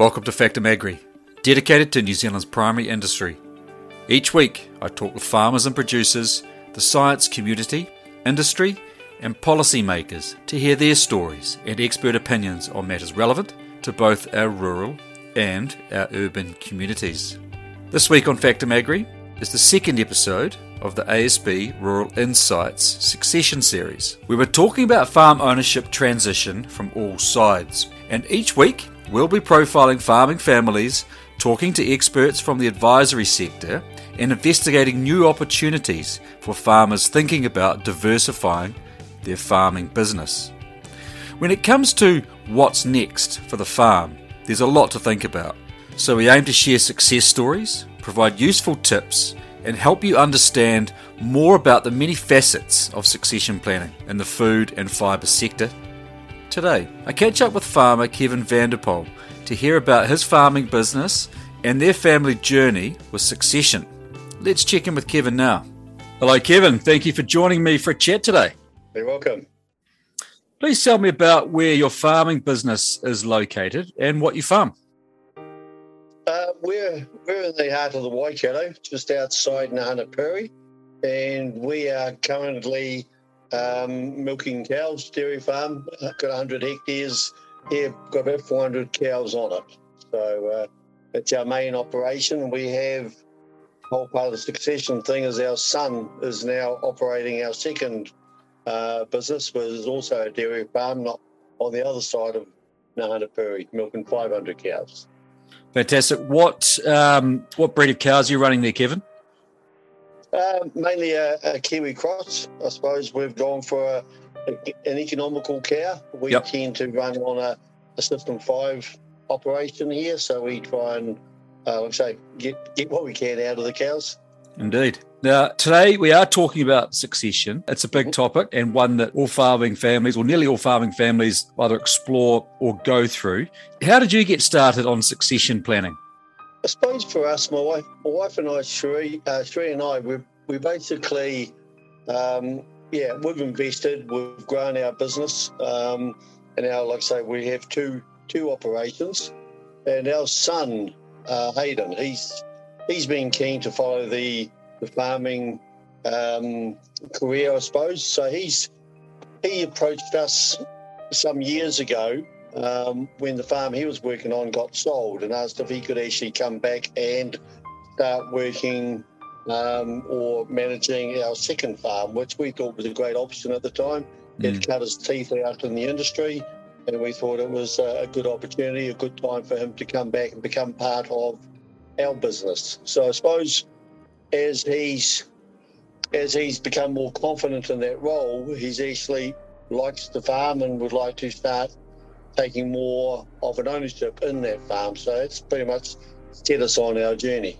Welcome to Factum Agri, dedicated to New Zealand's primary industry. Each week, I talk with farmers and producers, the science community, industry, and policymakers to hear their stories and expert opinions on matters relevant to both our rural and our urban communities. This week on Factum Agri is the second episode of the ASB Rural Insights Succession Series. We were talking about farm ownership transition from all sides, and each week We'll be profiling farming families, talking to experts from the advisory sector, and investigating new opportunities for farmers thinking about diversifying their farming business. When it comes to what's next for the farm, there's a lot to think about. So we aim to share success stories, provide useful tips, and help you understand more about the many facets of succession planning in the food and fibre sector Today, I catch up with farmer Kevin Vanderpoel to hear about his farming business and their family journey with succession. Let's check in with Kevin now. Hello, Kevin. Thank you for joining me for a chat today. You're welcome. Please tell me about where your farming business is located and what you farm. Uh, we're we're in the heart of the Waikato, just outside Ngāhana and we are currently um, milking cows, dairy farm, got 100 hectares here, got about 400 cows on it. So uh, it's our main operation. We have whole part of the succession thing is our son is now operating our second uh, business, which is also a dairy farm, not on the other side of Ngāhana milking 500 cows. Fantastic. What um, what breed of cows are you running there, Kevin? Uh, mainly a, a, Kiwi cross. I suppose we've gone for a, a, an economical cow. We yep. tend to run on a, System 5 operation here, so we try and, uh, like I say, get, get what we can out of the cows. Indeed. Now, today we are talking about succession. It's a big mm-hmm. topic and one that all farming families, or nearly all farming families, either explore or go through. How did you get started on succession planning? I suppose for us, my wife, my wife and I, Sheree, uh, Sheree and I, we we basically, um, yeah, we've invested, we've grown our business, um, and now, like I say, we have two two operations, and our son uh, Hayden, he's he's been keen to follow the the farming um, career, I suppose. So he's he approached us some years ago um, when the farm he was working on got sold and asked if he could actually come back and start working um, or managing our second farm, which we thought was a great option at the time. Mm. It cut his teeth out in the industry, and we thought it was a good opportunity, a good time for him to come back and become part of our business. So I suppose as he's as he's become more confident in that role, he's actually likes the farm and would like to start taking more of an ownership in that farm. So it's pretty much set us on our journey.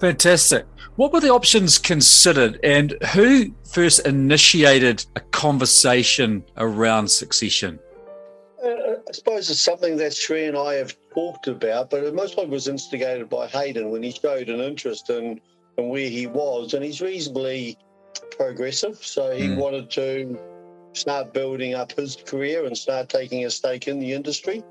Fantastic. What were the options considered, and who first initiated a conversation around succession? Uh, I suppose it's something that Sheree and I have talked about, but it most likely was instigated by Hayden when he showed an interest in, in where he was, and he's reasonably progressive, so he mm. wanted to start building up his career and start taking a stake in the industry.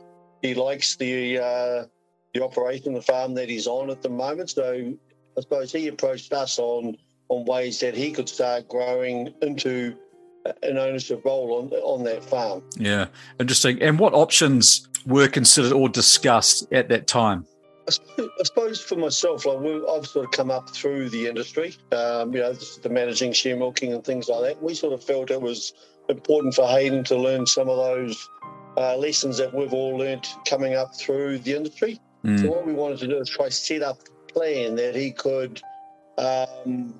He likes the uh, the operation, the farm that he's on at the moment. So I suppose he approached us on on ways that he could start growing into an ownership role on on that farm. Yeah, interesting. And what options were considered or discussed at that time? I suppose for myself, like I've sort of come up through the industry, um, you know, the managing share milking and things like that. We sort of felt it was important for Hayden to learn some of those uh, lessons that we've all learnt coming up through the industry. Mm. So what we wanted to do is try set up a plan that he could, um,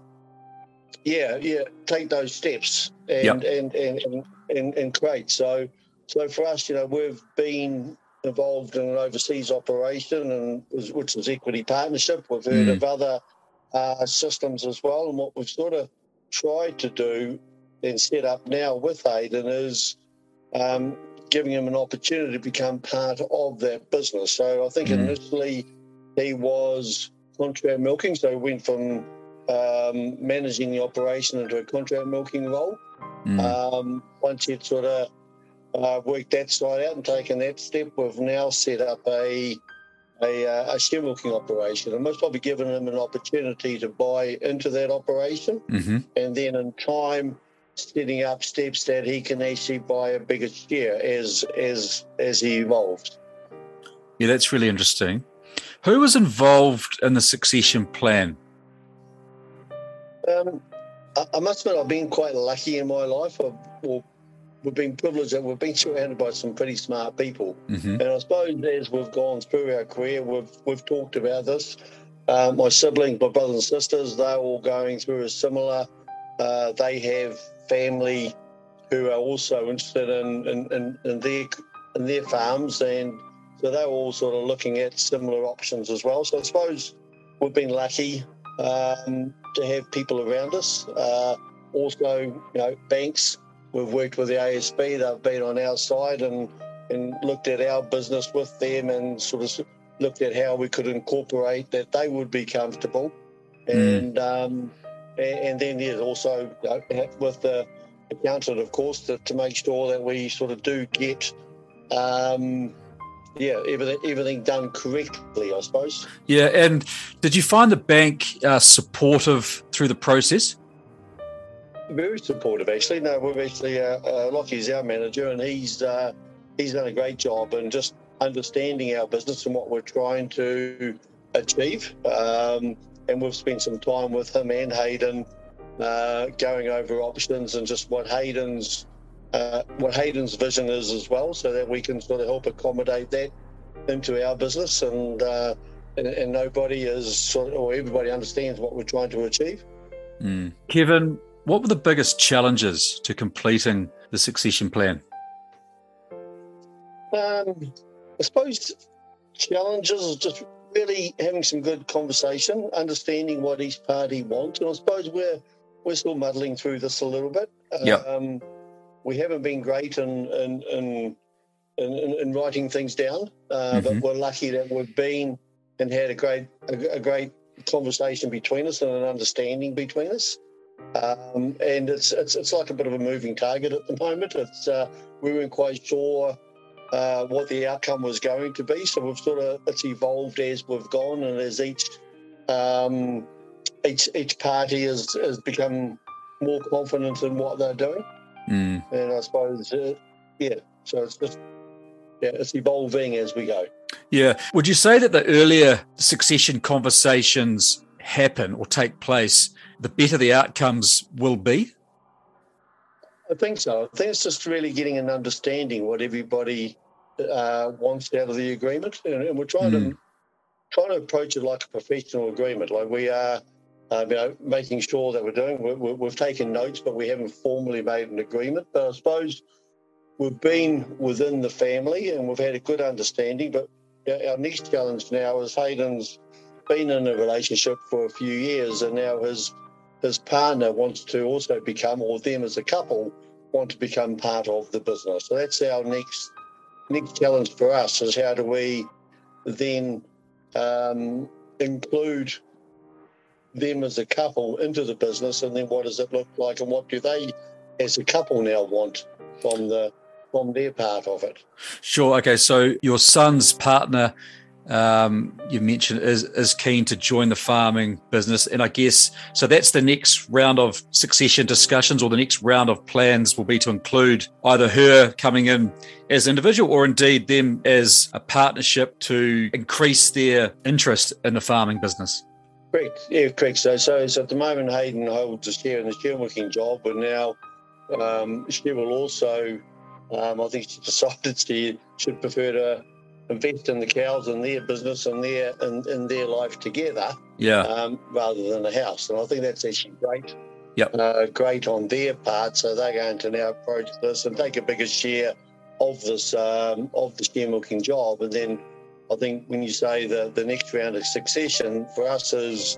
yeah, yeah, take those steps and, yep. and, and, and, and, and create. So, so for us, you know, we've been involved in an overseas operation, and which is equity partnership. We've heard mm. of other uh, systems as well, and what we've sort of tried to do and set up now with Hayden is um, giving him an opportunity to become part of that business. So I think mm. initially he was contract milking, so he went from um, managing the operation into a contract milking role. Mm. Um, once he'd sort of uh, worked that side out and taken that step, we've now set up a a, uh, a share milking operation, and most probably given him an opportunity to buy into that operation, Mm-hmm. and then in time setting up steps that he can actually buy a bigger share as as as he evolves. Yeah, that's really interesting. Who was involved in the succession plan? Um, I, I must admit, I've been quite lucky in my life. I've, we've been privileged that we've been surrounded by some pretty smart people. Mm-hmm. And I suppose as we've gone through our career, we've we've talked about this. Uh, my siblings, my brothers and sisters, they're all going through a similar. Uh, they have family who are also interested in, in, in, in their in their farms, and so they're all sort of looking at similar options as well. So I suppose we've been lucky um, to have people around us. Uh, also, you know, banks. We've worked with the ASB. They've been on our side and and looked at our business with them and sort of looked at how we could incorporate that they would be comfortable. Mm. And um, and, and then there's also you know, with the accountant, of course, to, to make sure that we sort of do get um, yeah everything everything done correctly, I suppose. Yeah, and did you find the bank uh, supportive through the process? Very supportive, actually. No, we've actually uh, uh, Lockie's our manager, and he's uh, he's done a great job in just understanding our business and what we're trying to achieve. Um, and we've spent some time with him and Hayden, uh, going over options and just what Hayden's uh, what Hayden's vision is as well, so that we can sort of help accommodate that into our business, and uh, and, and nobody is sort of, or everybody understands what we're trying to achieve. Mm. Kevin, what were the biggest challenges to completing the succession plan? Um, I suppose challenges just really having some good conversation, understanding what each party wants, and I suppose we're we're still muddling through this a little bit. Yep. Um, we haven't been great in in in, in, in, in writing things down, uh, but Mhm. we're lucky that we've been and had a great a, a great conversation between us and an understanding between us. Um, and it's, it's it's like a bit of a moving target at the moment. It's uh, we weren't quite sure uh, what the outcome was going to be. So we've sort of it's evolved as we've gone, and as each um, each each party has, has become more confident in what they're doing. Mm. And I suppose, uh, yeah. So it's just yeah, it's evolving as we go. Yeah. Would you say that the earlier succession conversations happen or take place, the better the outcomes will be? I think so. I think it's just really getting an understanding what everybody uh, wants out of the agreement, and, and we're trying Mm. to trying to approach it like a professional agreement. Like we are, uh, you know, making sure that we're doing. we we've taken notes, but we haven't formally made an agreement. But I suppose we've been within the family and we've had a good understanding. But our our next challenge now is Hayden's been in a relationship for a few years, and now his his partner wants to also become, or them as a couple want to become part of the business. So that's our next next challenge for us: is how do we then um, include them as a couple into the business, and then what does it look like, and what do they, as a couple, now want from the from their part of it? Sure. Okay. So your son's partner, um, you mentioned, is is keen to join the farming business, and I guess so. That's the next round of succession discussions, or the next round of plans will be to include either her coming in as an individual, or indeed them as a partnership to increase their interest in the farming business. Correct. Yeah, correct. So, so, so at the moment, Hayden holds a share in the share milking job, but now um, she will also, um, I think she decided she should prefer to invest in the cows and their business and their in, in their life together Yeah. um, rather than a house. And I think that's actually great. Yep. Uh, great on their part. So they're going to now approach this and take a bigger share of this um, of the share milking job. And then I think when you say the the next round of succession for us is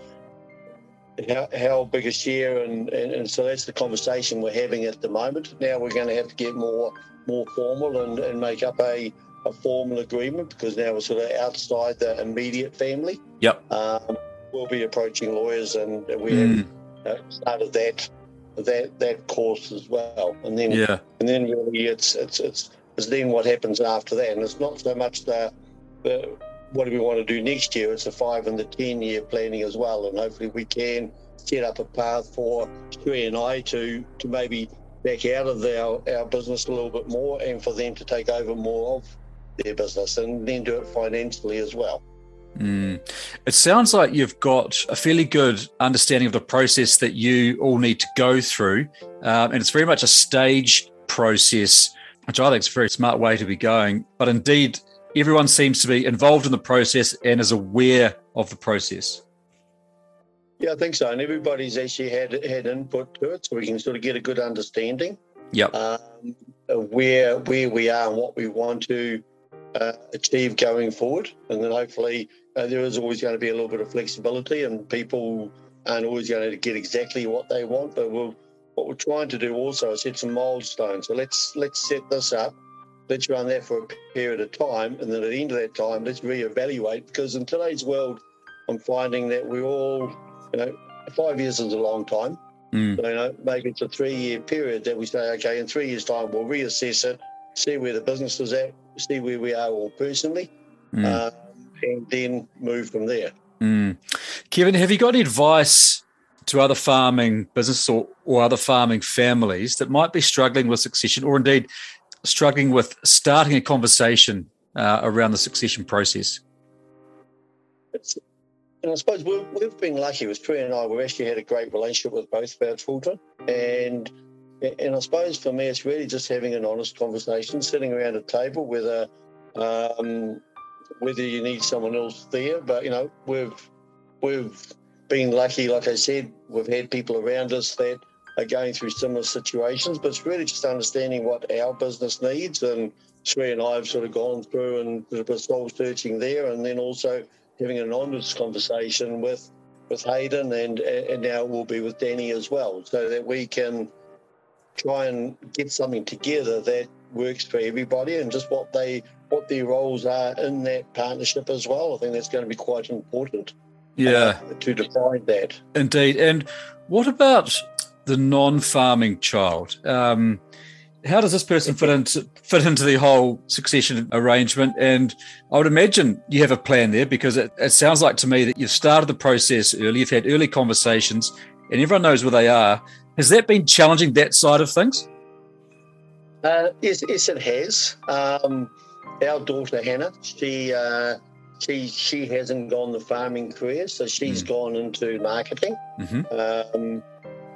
how, how big a share and, and, and so that's the conversation we're having at the moment. Now we're going to have to get more more formal and, and make up a, a formal agreement because now we're sort of outside the immediate family. Yep. Um, we'll be approaching lawyers and we Mm, have uh, started that that that course as well. And then yeah. and then really it's it's it's is then what happens after that. And it's not so much the, the what do we want to do next year, it's the five and the 10 year planning as well. And hopefully we can set up a path for Sheree and I to, to maybe back out of our, our business a little bit more and for them to take over more of their business and then do it financially as well. Mm. It sounds like you've got a fairly good understanding of the process that you all need to go through. Um, and it's very much a stage process, which I think is a very smart way to be going. But indeed, everyone seems to be involved in the process and is aware of the process. Yeah, I think so. And everybody's actually had had input to it, so we can sort of get a good understanding. Yep. Um, where where we are and what we want to uh, achieve going forward, and then hopefully uh, there is always going to be a little bit of flexibility, and people aren't always going to get exactly what they want. But we'll, what we're trying to do also is set some milestones. So let's let's set this up. Let's run that for a period of time, and then at the end of that time, let's reevaluate. Because in today's world, I'm finding that we all you know, five years is a long time. Mm. So, you know, maybe it's a three-year period that we say, okay, in three years' time we'll reassess it, see where the business is at, see where we are all personally, mm. uh, and then move from there. Mm. Kevin, have you got any advice to other farming businesses or, or other farming families that might be struggling with succession, or indeed struggling with starting a conversation uh, around the succession process? It's, and I suppose we've, we've been lucky with Sheree and I. We've actually had a great relationship with both of our children, and and I suppose for me, it's really just having an honest conversation, sitting around a table, whether um, whether you need someone else there. But you know, we've we've been lucky. Like I said, we've had people around us that are going through similar situations. But it's really just understanding what our business needs. And Sheree and I have sort of gone through and bit of soul searching there, and then also having an honest conversation with with Hayden and and now we'll be with Danny as well, so that we can try and get something together that works for everybody and just what they what their roles are in that partnership as well. I think that's going to be quite important. Yeah, uh, to define that. Indeed. And what about the non-farming child? Um, how does this person fit into fit into the whole succession arrangement? And I would imagine you have a plan there because it, it sounds like to me that you've started the process early, you've had early conversations, and everyone knows where they are. Has that been challenging that side of things? Uh, yes, yes, it has. Um, our daughter Hannah, she uh, she she hasn't gone the farming career, so she's mm. gone into marketing. Mm-hmm. Um,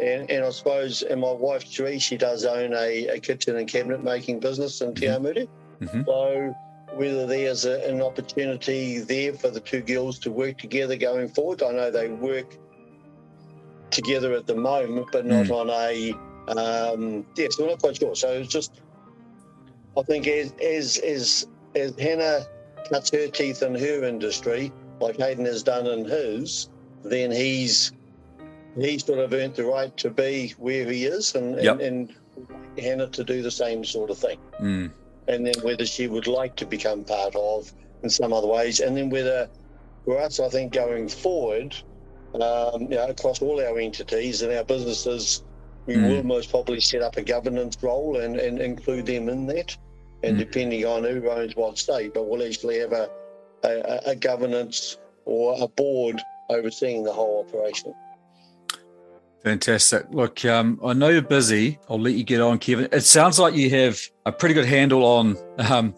and, and I suppose, and my wife, Sheree, she does own a, a kitchen and cabinet making business in Te mm-hmm. mm-hmm. So whether there's a, an opportunity there for the two girls to work together going forward, I know they work together at the moment, but not mm. on a, um, yeah, so we're not quite sure. So it's just, I think as, as, as, as Hannah cuts her teeth in her industry, like Hayden has done in his, then he's he sort of earned the right to be where he is and, yep. and, and Hannah to do the same sort of thing. Mm. And then whether she would like to become part of in some other ways. And then whether for us, I think going forward, um, you know, across all our entities and our businesses, we mm. will most probably set up a governance role and, and include them in that. And mm. depending on who owns what state, but we'll actually have a, a, a governance or a board overseeing the whole operation. Fantastic. Look, um, I know you're busy. I'll let you get on, Kevin. It sounds like you have a pretty good handle on um,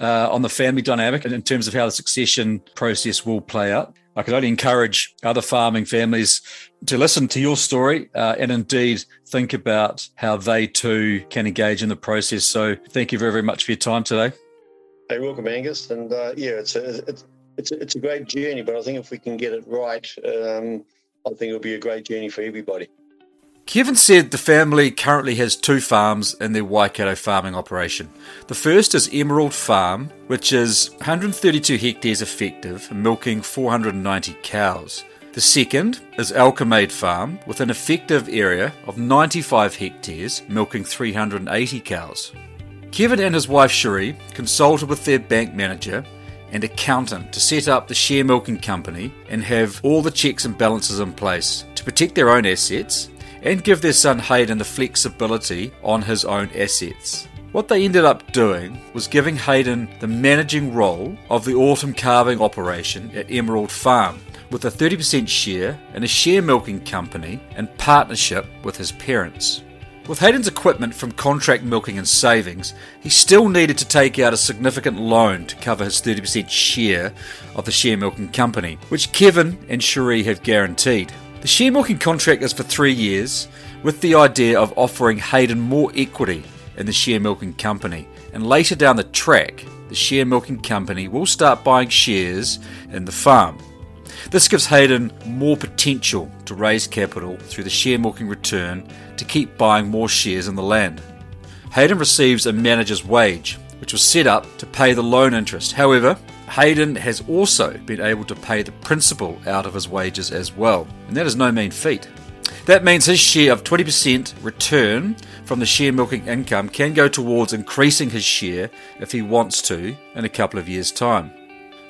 uh, on the family dynamic in terms of how the succession process will play out. I could only encourage other farming families to listen to your story uh, and indeed think about how they too can engage in the process. So, thank you very, very much for your time today. Hey, welcome, Angus. And uh, yeah, it's a, it's it's a, it's a great journey, but I think if we can get it right. Um, I think it'll be a great journey for everybody. Kevin said the family currently has two farms in their Waikato farming operation. The first is Emerald Farm, which is 132 hectares effective, milking 490 cows. The second is Alchemade Farm, with an effective area of 95 hectares, milking 380 cows. Kevin and his wife Cherie consulted with their bank manager and accountant to set up the share milking company and have all the checks and balances in place to protect their own assets and give their son Hayden the flexibility on his own assets. What they ended up doing was giving Hayden the managing role of the autumn calving operation at Emerald Farm, with a 30% share in a share milking company in partnership with his parents. With Hayden's equipment from contract milking and savings, he still needed to take out a significant loan to cover his 30% share of the share milking company, which Kevin and Cherie have guaranteed. The share milking contract is for three years, with the idea of offering Hayden more equity in the share milking company. And later down the track, the share milking company will start buying shares in the farm. This gives Hayden more potential to raise capital through the share milking return to keep buying more shares in the land. Hayden receives a manager's wage, which was set up to pay the loan interest. However, Hayden has also been able to pay the principal out of his wages as well, and that is no mean feat. That means his share of 20% return from the share milking income can go towards increasing his share if he wants to in a couple of years' time.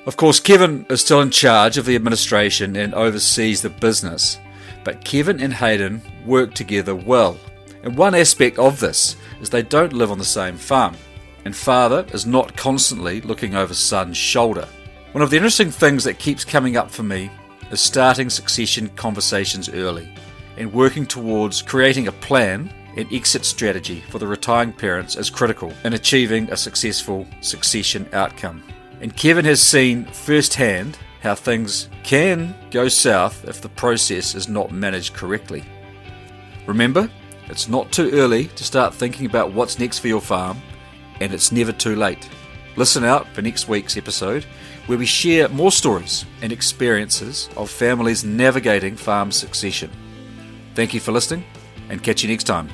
Of course, Kevin is still in charge of the administration and oversees the business, but Kevin and Hayden work together well. And one aspect of this is they don't live on the same farm, and father is not constantly looking over son's shoulder. One of the interesting things that keeps coming up for me is starting succession conversations early and working towards creating a plan and exit strategy for the retiring parents is critical in achieving a successful succession outcome. And Kevin has seen firsthand how things can go south if the process is not managed correctly. Remember, it's not too early to start thinking about what's next for your farm, and it's never too late. Listen out for next week's episode, where we share more stories and experiences of families navigating farm succession. Thank you for listening, and catch you next time.